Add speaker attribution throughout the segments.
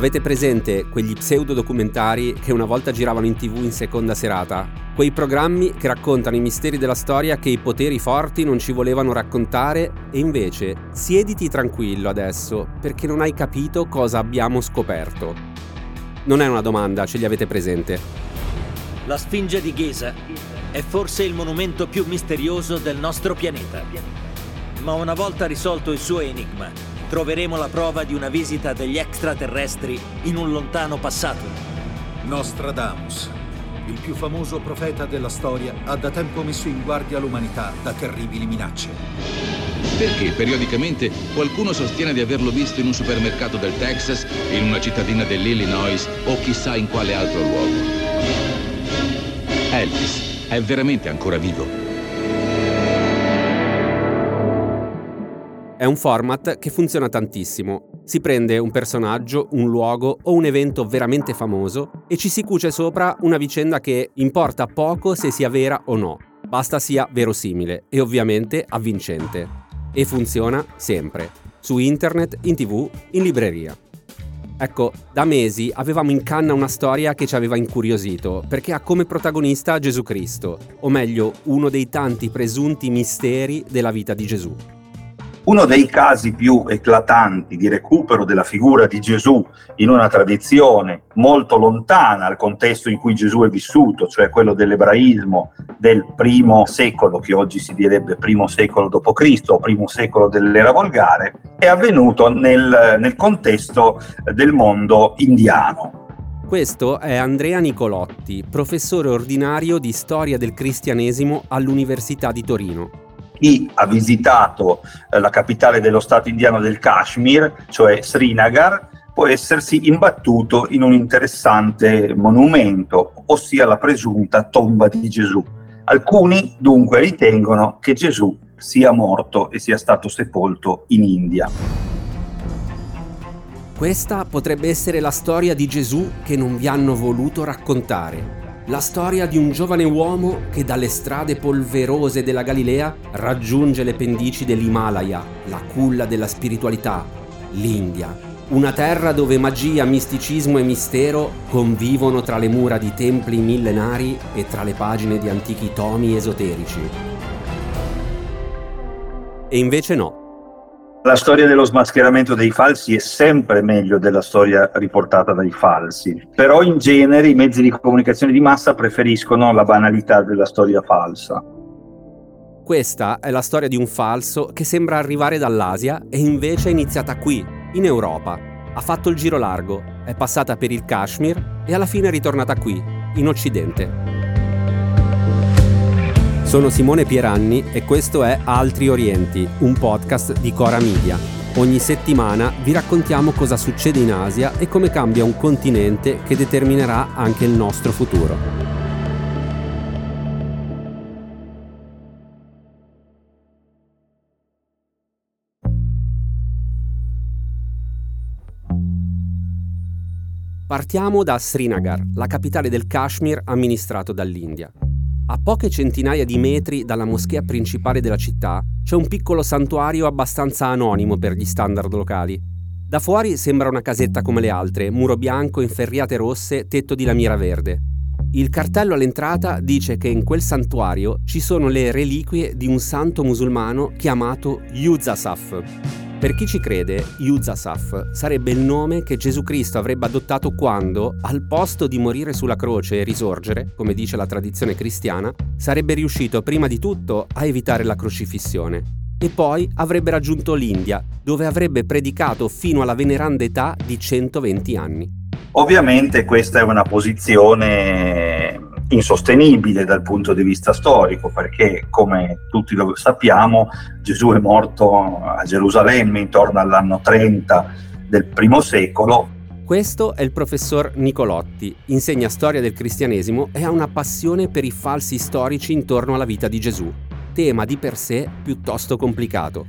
Speaker 1: Avete presente quegli pseudo documentari che una volta giravano in tv in seconda serata? Quei programmi che raccontano i misteri della storia che i poteri forti non ci volevano raccontare e invece siediti tranquillo adesso perché non hai capito cosa abbiamo scoperto. Non è una domanda, ce li avete presente.
Speaker 2: La Sfinge di Giza è forse il monumento più misterioso del nostro pianeta. Ma una volta risolto il suo enigma, troveremo la prova di una visita degli extraterrestri in un lontano passato.
Speaker 3: Nostradamus, il più famoso profeta della storia, ha da tempo messo in guardia l'umanità da terribili minacce.
Speaker 4: Perché periodicamente qualcuno sostiene di averlo visto in un supermercato del Texas, in una cittadina dell'Illinois o chissà in quale altro luogo. Elvis è veramente ancora vivo.
Speaker 1: È un format che funziona tantissimo. Si prende un personaggio, un luogo o un evento veramente famoso e ci si cuce sopra una vicenda che importa poco se sia vera o no. Basta sia verosimile e ovviamente avvincente. E funziona sempre. Su internet, in tv, in libreria. Ecco, da mesi avevamo in canna una storia che ci aveva incuriosito, perché ha come protagonista Gesù Cristo, o meglio, uno dei tanti presunti misteri della vita di Gesù.
Speaker 5: Uno dei casi più eclatanti di recupero della figura di Gesù in una tradizione molto lontana al contesto in cui Gesù è vissuto, cioè quello dell'ebraismo del primo secolo, che oggi si direbbe primo secolo d.C. o primo secolo dell'era volgare, è avvenuto nel, nel contesto del mondo indiano.
Speaker 1: Questo è Andrea Nicolotti, professore ordinario di storia del cristianesimo all'Università di Torino
Speaker 5: chi ha visitato eh, la capitale dello stato indiano del Kashmir, cioè Srinagar, può essersi imbattuto in un interessante monumento, ossia la presunta tomba di Gesù. Alcuni dunque ritengono che Gesù sia morto e sia stato sepolto in India.
Speaker 1: Questa potrebbe essere la storia di Gesù che non vi hanno voluto raccontare. La storia di un giovane uomo che dalle strade polverose della Galilea raggiunge le pendici dell'Himalaya, la culla della spiritualità, l'India. Una terra dove magia, misticismo e mistero convivono tra le mura di templi millenari e tra le pagine di antichi tomi esoterici. E invece no.
Speaker 5: La storia dello smascheramento dei falsi è sempre meglio della storia riportata dai falsi, però in genere i mezzi di comunicazione di massa preferiscono la banalità della storia falsa.
Speaker 1: Questa è la storia di un falso che sembra arrivare dall'Asia e invece è iniziata qui, in Europa. Ha fatto il giro largo, è passata per il Kashmir e alla fine è ritornata qui, in Occidente. Sono Simone Pieranni e questo è Altri Orienti, un podcast di Cora Media. Ogni settimana vi raccontiamo cosa succede in Asia e come cambia un continente che determinerà anche il nostro futuro. Partiamo da Srinagar, la capitale del Kashmir amministrato dall'India. A poche centinaia di metri dalla moschea principale della città c'è un piccolo santuario abbastanza anonimo per gli standard locali. Da fuori sembra una casetta come le altre, muro bianco, inferriate rosse, tetto di lamiera verde. Il cartello all'entrata dice che in quel santuario ci sono le reliquie di un santo musulmano chiamato Yuzasaf. Per chi ci crede, Yuzasaf sarebbe il nome che Gesù Cristo avrebbe adottato quando, al posto di morire sulla croce e risorgere, come dice la tradizione cristiana, sarebbe riuscito prima di tutto a evitare la crocifissione e poi avrebbe raggiunto l'India, dove avrebbe predicato fino alla veneranda età di 120 anni.
Speaker 5: Ovviamente questa è una posizione insostenibile dal punto di vista storico, perché come tutti lo sappiamo Gesù è morto a Gerusalemme intorno all'anno 30 del primo secolo.
Speaker 1: Questo è il professor Nicolotti, insegna storia del cristianesimo e ha una passione per i falsi storici intorno alla vita di Gesù, tema di per sé piuttosto complicato.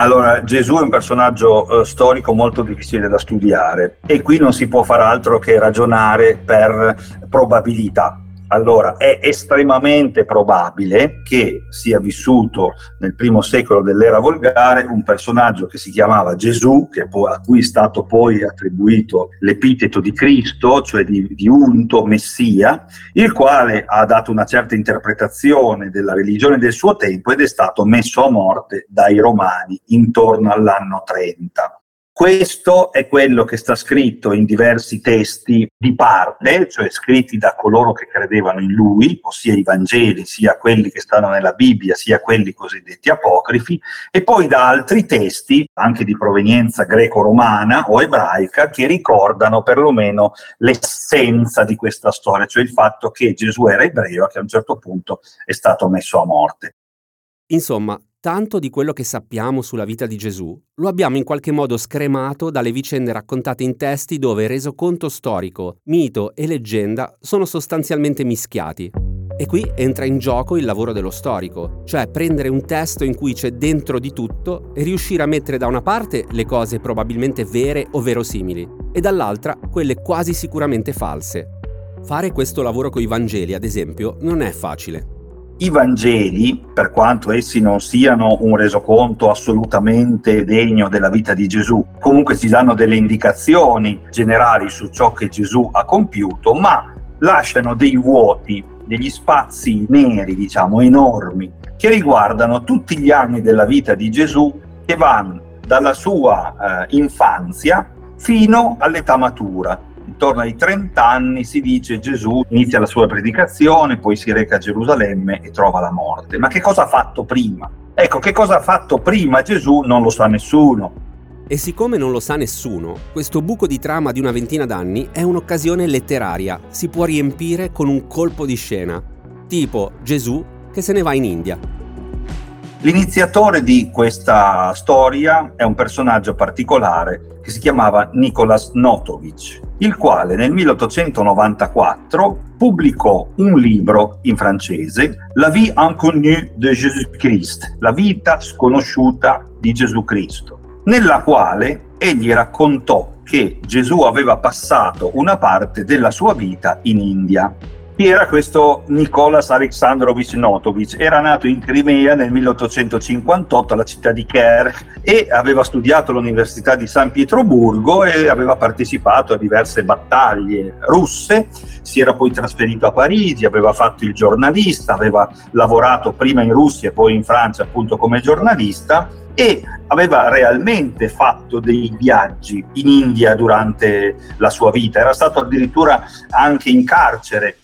Speaker 5: Allora, Gesù è un personaggio eh, storico molto difficile da studiare e qui non si può fare altro che ragionare per probabilità Allora, è estremamente probabile che sia vissuto nel primo secolo dell'era volgare un personaggio che si chiamava Gesù, a cui è stato poi attribuito l'epiteto di Cristo, cioè di, di unto, Messia, il quale ha dato una certa interpretazione della religione del suo tempo ed è stato messo a morte dai romani intorno all'anno 30. Questo è quello che sta scritto in diversi testi di parte, cioè scritti da coloro che credevano in lui, ossia i Vangeli, sia quelli che stanno nella Bibbia, sia quelli cosiddetti apocrifi, e poi da altri testi, anche di provenienza greco-romana o ebraica, che ricordano perlomeno l'essenza di questa storia, cioè il fatto che Gesù era ebreo e che a un certo punto è stato messo a morte.
Speaker 1: Insomma, tanto di quello che sappiamo sulla vita di Gesù lo abbiamo in qualche modo scremato dalle vicende raccontate in testi dove resoconto storico, mito e leggenda sono sostanzialmente mischiati. E qui entra in gioco il lavoro dello storico, cioè prendere un testo in cui c'è dentro di tutto e riuscire a mettere da una parte le cose probabilmente vere o verosimili e dall'altra quelle quasi sicuramente false. Fare questo lavoro con i Vangeli, ad esempio, non è facile.
Speaker 5: I Vangeli, per quanto essi non siano un resoconto assolutamente degno della vita di Gesù, comunque ci danno delle indicazioni generali su ciò che Gesù ha compiuto, ma lasciano dei vuoti, degli spazi neri, diciamo, enormi, che riguardano tutti gli anni della vita di Gesù che vanno dalla sua eh, infanzia fino all'età matura, intorno ai 30 anni si dice Gesù inizia la sua predicazione, poi si reca a Gerusalemme e trova la morte. Ma che cosa ha fatto prima? Ecco, che cosa ha fatto prima Gesù non lo sa nessuno.
Speaker 1: E siccome non lo sa nessuno, questo buco di trama di una ventina d'anni è un'occasione letteraria, si può riempire con un colpo di scena, tipo Gesù che se ne va in India.
Speaker 5: L'iniziatore di questa storia è un personaggio particolare che si chiamava Nicolas Notovic, il quale nel 1894 pubblicò un libro in francese, La vie inconnue de Jésus-Christ, la vita sconosciuta di Gesù Cristo, nella quale egli raccontò che Gesù aveva passato una parte della sua vita in India chi era questo Nicolas Alexandrovich Notovic? Era nato in Crimea nel 1858 alla città di Kerch e aveva studiato all'Università di San Pietroburgo e aveva partecipato a diverse battaglie russe. Si era poi trasferito a Parigi, aveva fatto il giornalista, aveva lavorato prima in Russia e poi in Francia appunto come giornalista e aveva realmente fatto dei viaggi in India durante la sua vita, era stato addirittura anche in carcere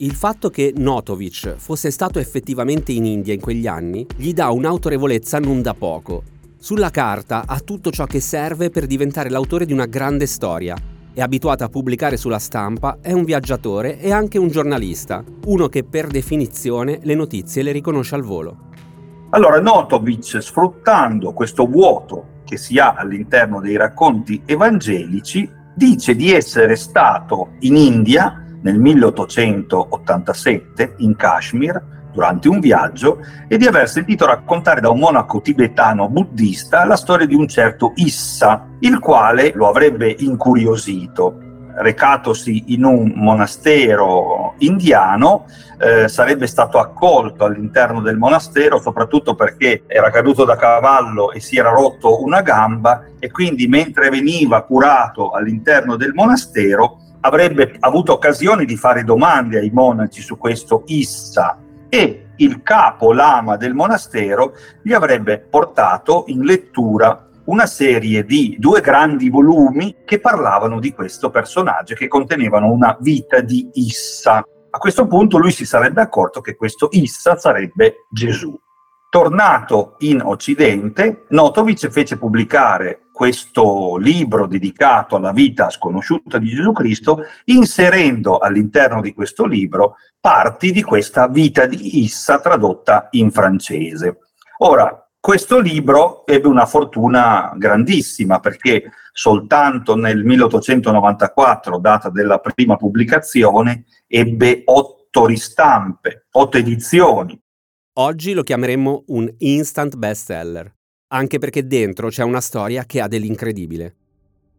Speaker 1: il fatto che Notovic fosse stato effettivamente in India in quegli anni gli dà un'autorevolezza non da poco. Sulla carta ha tutto ciò che serve per diventare l'autore di una grande storia. È abituato a pubblicare sulla stampa, è un viaggiatore e anche un giornalista, uno che per definizione le notizie le riconosce al volo.
Speaker 5: Allora Notovic, sfruttando questo vuoto che si ha all'interno dei racconti evangelici, dice di essere stato in India nel 1887 in Kashmir durante un viaggio e di aver sentito raccontare da un monaco tibetano buddista la storia di un certo Issa, il quale lo avrebbe incuriosito. Recatosi in un monastero indiano, eh, sarebbe stato accolto all'interno del monastero, soprattutto perché era caduto da cavallo e si era rotto una gamba e quindi mentre veniva curato all'interno del monastero avrebbe avuto occasione di fare domande ai monaci su questo Issa e il capo lama del monastero gli avrebbe portato in lettura una serie di due grandi volumi che parlavano di questo personaggio, che contenevano una vita di Issa. A questo punto lui si sarebbe accorto che questo Issa sarebbe Gesù. Tornato in Occidente, Notovic fece pubblicare questo libro dedicato alla vita sconosciuta di Gesù Cristo, inserendo all'interno di questo libro parti di questa vita di Issa tradotta in francese. Ora, questo libro ebbe una fortuna grandissima perché soltanto nel 1894, data della prima pubblicazione, ebbe otto ristampe, otto edizioni
Speaker 1: Oggi lo chiameremmo un instant bestseller, anche perché dentro c'è una storia che ha dell'incredibile.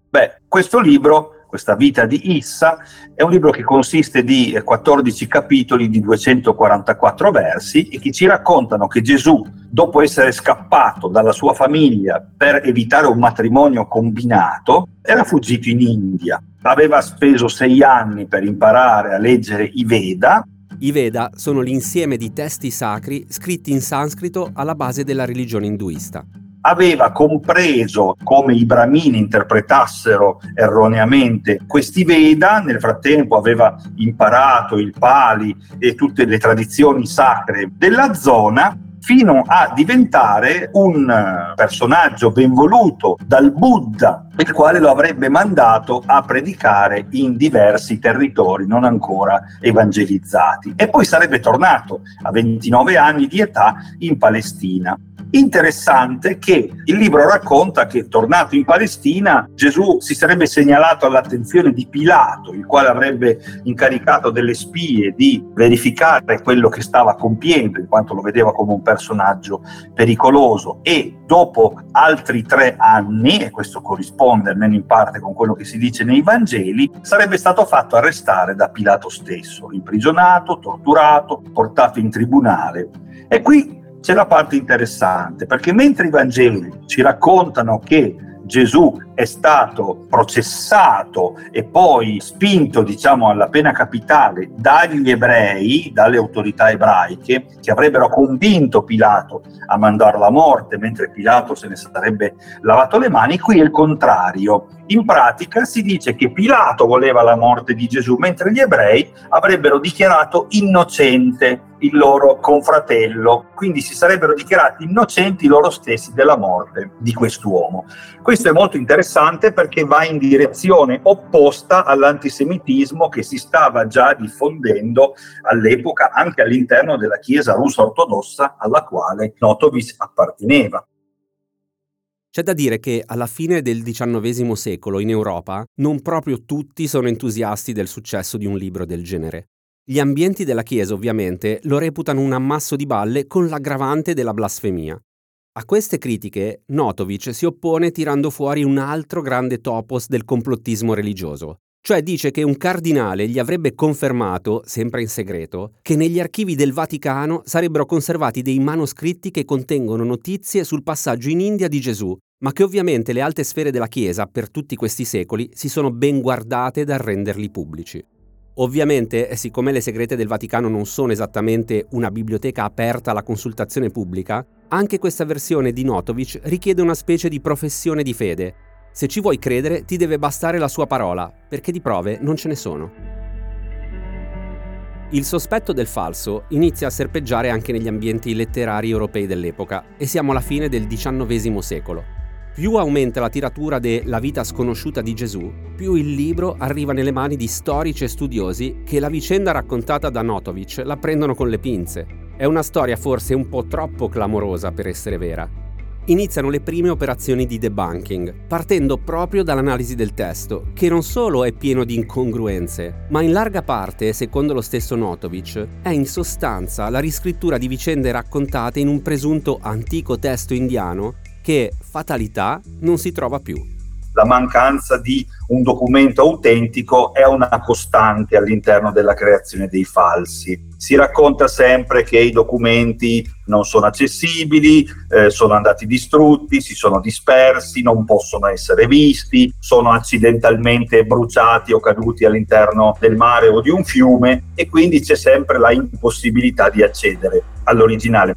Speaker 5: Beh, questo libro questa vita di Issa, è un libro che consiste di 14 capitoli di 244 versi e che ci raccontano che Gesù, dopo essere scappato dalla sua famiglia per evitare un matrimonio combinato, era fuggito in India. Aveva speso sei anni per imparare a leggere i Veda.
Speaker 1: I Veda sono l'insieme di testi sacri scritti in sanscrito alla base della religione induista.
Speaker 5: Aveva compreso come i Brahmini interpretassero erroneamente questi Veda, nel frattempo aveva imparato il Pali e tutte le tradizioni sacre della zona fino a diventare un personaggio ben voluto dal Buddha, il quale lo avrebbe mandato a predicare in diversi territori non ancora evangelizzati. E poi sarebbe tornato a 29 anni di età in Palestina. Interessante che il libro racconta che tornato in Palestina Gesù si sarebbe segnalato all'attenzione di Pilato, il quale avrebbe incaricato delle spie di verificare quello che stava compiendo, in quanto lo vedeva come un personaggio pericoloso e dopo altri tre anni, e questo corrisponde almeno in parte con quello che si dice nei Vangeli, sarebbe stato fatto arrestare da Pilato stesso, imprigionato, torturato, portato in tribunale. E qui c'è la parte interessante, perché mentre i Vangeli ci raccontano che Gesù è stato processato e poi spinto, diciamo, alla pena capitale dagli ebrei, dalle autorità ebraiche, che avrebbero convinto Pilato a mandarlo a morte, mentre Pilato se ne sarebbe lavato le mani, qui è il contrario. In pratica si dice che Pilato voleva la morte di Gesù, mentre gli ebrei avrebbero dichiarato innocente il loro confratello, quindi si sarebbero dichiarati innocenti loro stessi della morte di quest'uomo. Questo è molto interessante perché va in direzione opposta all'antisemitismo che si stava già diffondendo all'epoca anche all'interno della Chiesa russa ortodossa alla quale Notovic apparteneva.
Speaker 1: C'è da dire che alla fine del XIX secolo in Europa non proprio tutti sono entusiasti del successo di un libro del genere. Gli ambienti della Chiesa ovviamente lo reputano un ammasso di balle con l'aggravante della blasfemia. A queste critiche Notovic si oppone tirando fuori un altro grande topos del complottismo religioso, cioè dice che un cardinale gli avrebbe confermato, sempre in segreto, che negli archivi del Vaticano sarebbero conservati dei manoscritti che contengono notizie sul passaggio in India di Gesù, ma che ovviamente le alte sfere della Chiesa per tutti questi secoli si sono ben guardate dal renderli pubblici. Ovviamente, siccome le segrete del Vaticano non sono esattamente una biblioteca aperta alla consultazione pubblica, anche questa versione di Notovic richiede una specie di professione di fede, se ci vuoi credere ti deve bastare la sua parola, perché di prove non ce ne sono. Il sospetto del falso inizia a serpeggiare anche negli ambienti letterari europei dell'epoca e siamo alla fine del XIX secolo. Più aumenta la tiratura de La vita sconosciuta di Gesù, più il libro arriva nelle mani di storici e studiosi che la vicenda raccontata da Notovic la prendono con le pinze. È una storia forse un po' troppo clamorosa per essere vera, iniziano le prime operazioni di debunking, partendo proprio dall'analisi del testo, che non solo è pieno di incongruenze, ma in larga parte, secondo lo stesso Notovic, è in sostanza la riscrittura di vicende raccontate in un presunto antico testo indiano che, fatalità, non si trova più
Speaker 5: la mancanza di un documento autentico è una costante all'interno della creazione dei falsi. Si racconta sempre che i documenti non sono accessibili, eh, sono andati distrutti, si sono dispersi, non possono essere visti, sono accidentalmente bruciati o caduti all'interno del mare o di un fiume e quindi c'è sempre la impossibilità di accedere all'originale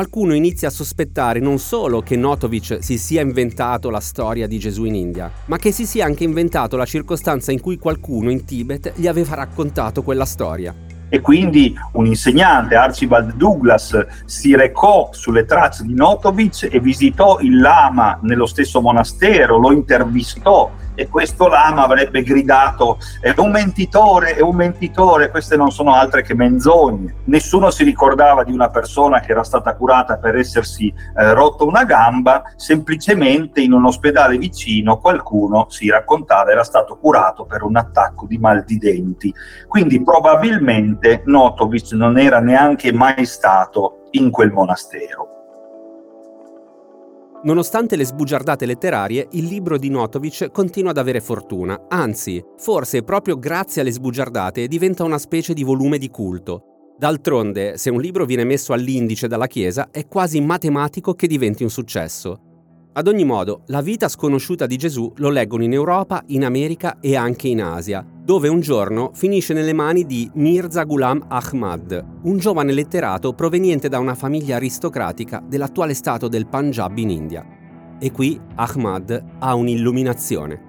Speaker 1: qualcuno inizia a sospettare non solo che Notovic si sia inventato la storia di Gesù in India, ma che si sia anche inventato la circostanza in cui qualcuno in Tibet gli aveva raccontato quella storia.
Speaker 5: E quindi un insegnante, Archibald Douglas, si recò sulle tracce di Notovic e visitò il lama nello stesso monastero, lo intervistò e questo lama avrebbe gridato è un mentitore, è un mentitore, queste non sono altre che menzogne. Nessuno si ricordava di una persona che era stata curata per essersi eh, rotto una gamba, semplicemente in un ospedale vicino qualcuno si raccontava era stato curato per un attacco di mal di denti. Quindi probabilmente Notovic non era neanche mai stato in quel monastero.
Speaker 1: Nonostante le sbugiardate letterarie, il libro di Notovic continua ad avere fortuna, anzi, forse proprio grazie alle sbugiardate diventa una specie di volume di culto. D'altronde, se un libro viene messo all'indice dalla Chiesa, è quasi matematico che diventi un successo. Ad ogni modo, la vita sconosciuta di Gesù lo leggono in Europa, in America e anche in Asia, dove un giorno finisce nelle mani di Mirza Ghulam Ahmad, un giovane letterato proveniente da una famiglia aristocratica dell'attuale stato del Punjab in India. E qui Ahmad ha un'illuminazione.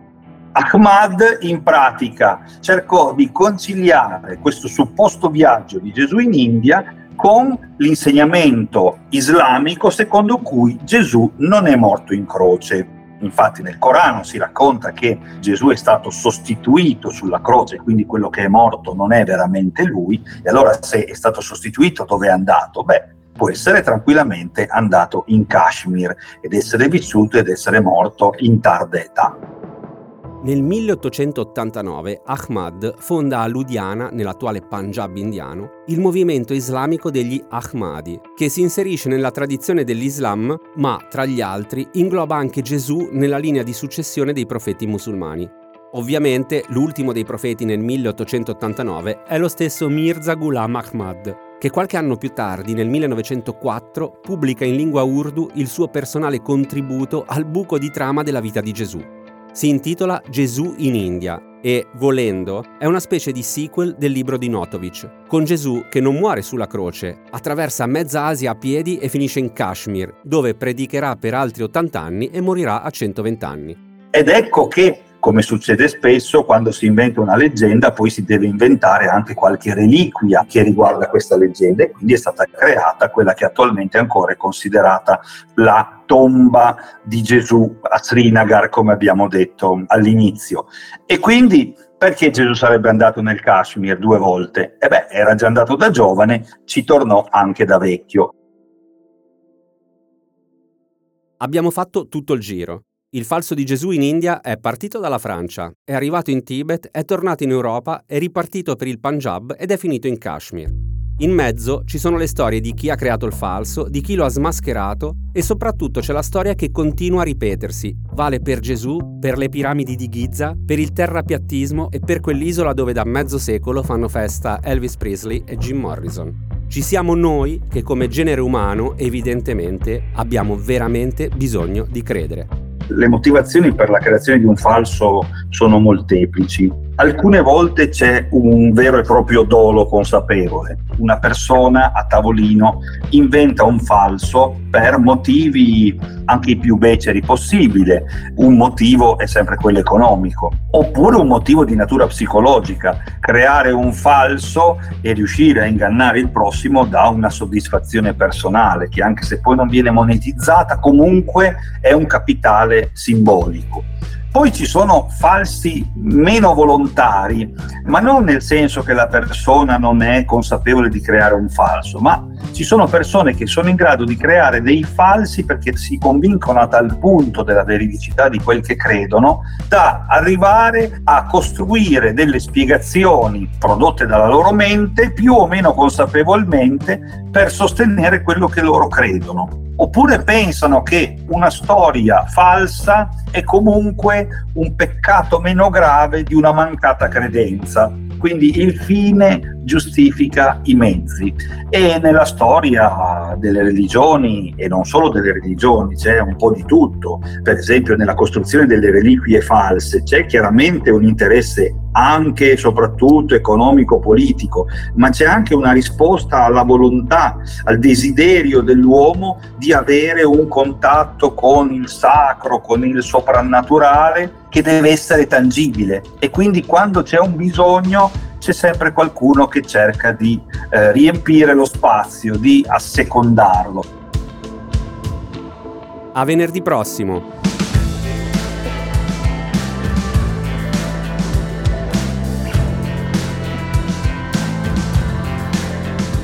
Speaker 5: Ahmad in pratica cercò di conciliare questo supposto viaggio di Gesù in India con l'insegnamento islamico secondo cui Gesù non è morto in croce. Infatti nel Corano si racconta che Gesù è stato sostituito sulla croce, quindi quello che è morto non è veramente lui, e allora se è stato sostituito dove è andato? Beh, può essere tranquillamente andato in Kashmir ed essere vissuto ed essere morto in tarda età.
Speaker 1: Nel 1889 Ahmad fonda a Ludhiana, nell'attuale Punjab indiano, il movimento islamico degli Ahmadi, che si inserisce nella tradizione dell'Islam, ma tra gli altri ingloba anche Gesù nella linea di successione dei profeti musulmani. Ovviamente l'ultimo dei profeti nel 1889 è lo stesso Mirza Ghulam Ahmad, che qualche anno più tardi, nel 1904, pubblica in lingua urdu il suo personale contributo al buco di trama della vita di Gesù. Si intitola Gesù in India e, volendo, è una specie di sequel del libro di Notovic, con Gesù che non muore sulla croce, attraversa mezza Asia a piedi e finisce in Kashmir, dove predicherà per altri 80 anni e morirà a 120 anni.
Speaker 5: Ed ecco che come succede spesso, quando si inventa una leggenda, poi si deve inventare anche qualche reliquia che riguarda questa leggenda e quindi è stata creata quella che attualmente ancora è considerata la tomba di Gesù a Srinagar, come abbiamo detto all'inizio. E quindi perché Gesù sarebbe andato nel Kashmir due volte? E beh, era già andato da giovane, ci tornò anche da vecchio.
Speaker 1: Abbiamo fatto tutto il giro. Il falso di Gesù in India è partito dalla Francia, è arrivato in Tibet, è tornato in Europa, è ripartito per il Punjab ed è finito in Kashmir. In mezzo ci sono le storie di chi ha creato il falso, di chi lo ha smascherato e soprattutto c'è la storia che continua a ripetersi. Vale per Gesù, per le piramidi di Giza, per il terrapiattismo e per quell'isola dove da mezzo secolo fanno festa Elvis Presley e Jim Morrison. Ci siamo noi che come genere umano evidentemente abbiamo veramente bisogno di credere
Speaker 5: le motivazioni per la creazione di un falso sono molteplici. Alcune volte c'è un vero e proprio dolo consapevole. Una persona a tavolino inventa un falso per motivi anche i più beceri possibile. Un motivo è sempre quello economico, oppure un motivo di natura psicologica. Creare un falso e riuscire a ingannare il prossimo dà una soddisfazione personale che anche se poi non viene monetizzata, comunque è un capitale simbolico. Poi ci sono falsi meno volontari, ma non nel senso che la persona non è consapevole di creare un falso, ma ci sono persone che sono in grado di creare dei falsi perché si convincono a tal punto della veridicità di quel che credono da arrivare a costruire delle spiegazioni prodotte dalla loro mente più o meno consapevolmente per sostenere quello che loro credono oppure pensano che una storia falsa è comunque un peccato meno grave di una mancata credenza. Quindi il fine giustifica i mezzi. E nella storia delle religioni, e non solo delle religioni, c'è un po' di tutto. Per esempio nella costruzione delle reliquie false c'è chiaramente un interesse anche e soprattutto economico-politico, ma c'è anche una risposta alla volontà, al desiderio dell'uomo di avere un contatto con il sacro, con il soprannaturale che deve essere tangibile e quindi quando c'è un bisogno c'è sempre qualcuno che cerca di eh, riempire lo spazio, di assecondarlo.
Speaker 1: A venerdì prossimo.